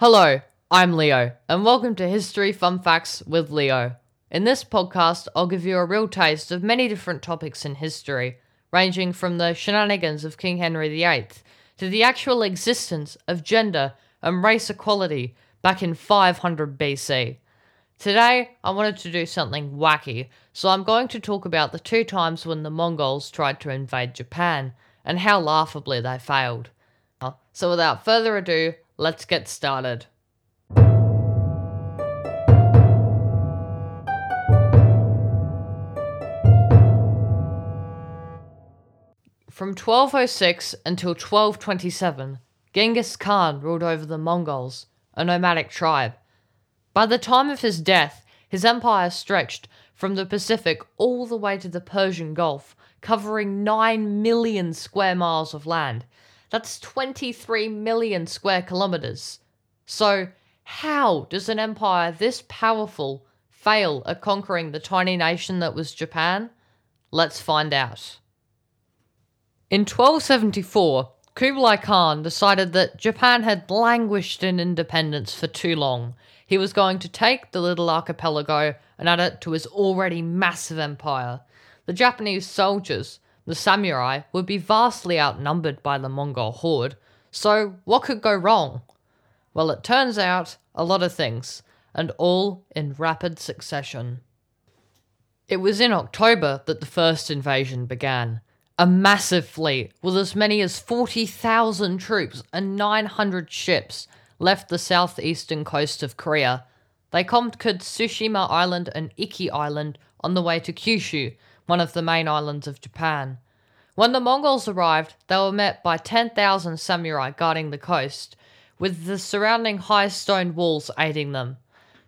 Hello, I'm Leo, and welcome to History Fun Facts with Leo. In this podcast, I'll give you a real taste of many different topics in history, ranging from the shenanigans of King Henry VIII to the actual existence of gender and race equality back in 500 BC. Today, I wanted to do something wacky, so I'm going to talk about the two times when the Mongols tried to invade Japan and how laughably they failed. So, without further ado, let's get started. From 1206 until 1227, Genghis Khan ruled over the Mongols, a nomadic tribe. By the time of his death, his empire stretched from the Pacific all the way to the Persian Gulf, covering 9 million square miles of land. That's 23 million square kilometers. So, how does an empire this powerful fail at conquering the tiny nation that was Japan? Let's find out. In 1274, Kublai Khan decided that Japan had languished in independence for too long. He was going to take the little archipelago and add it to his already massive empire. The Japanese soldiers the samurai would be vastly outnumbered by the Mongol horde, so what could go wrong? Well, it turns out a lot of things, and all in rapid succession. It was in October that the first invasion began. A massive fleet with as many as 40,000 troops and 900 ships left the southeastern coast of Korea. They conquered Tsushima Island and Iki Island on the way to Kyushu, one of the main islands of Japan. When the Mongols arrived, they were met by 10,000 samurai guarding the coast, with the surrounding high stone walls aiding them.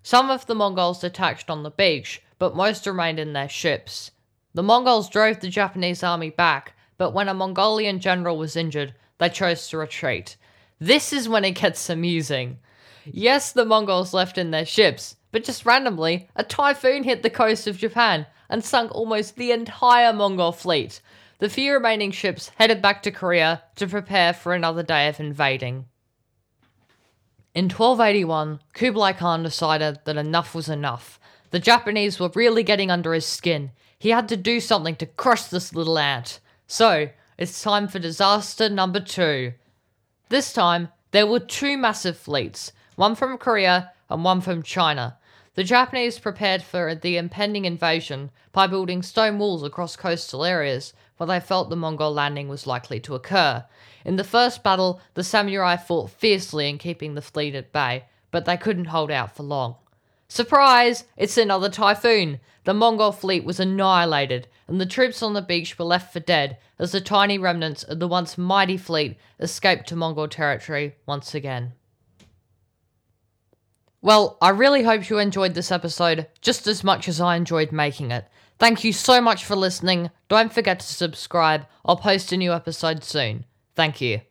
Some of the Mongols detached on the beach, but most remained in their ships. The Mongols drove the Japanese army back, but when a Mongolian general was injured, they chose to retreat. This is when it gets amusing. Yes, the Mongols left in their ships, but just randomly, a typhoon hit the coast of Japan and sunk almost the entire Mongol fleet. The few remaining ships headed back to Korea to prepare for another day of invading. In 1281, Kublai Khan decided that enough was enough. The Japanese were really getting under his skin. He had to do something to crush this little ant. So, it's time for disaster number two. This time, there were two massive fleets, one from Korea and one from China. The Japanese prepared for the impending invasion by building stone walls across coastal areas where they felt the Mongol landing was likely to occur. In the first battle, the samurai fought fiercely in keeping the fleet at bay, but they couldn't hold out for long. Surprise! It's another typhoon! The Mongol fleet was annihilated, and the troops on the beach were left for dead as the tiny remnants of the once mighty fleet escaped to Mongol territory once again. Well, I really hope you enjoyed this episode just as much as I enjoyed making it. Thank you so much for listening. Don't forget to subscribe. I'll post a new episode soon. Thank you.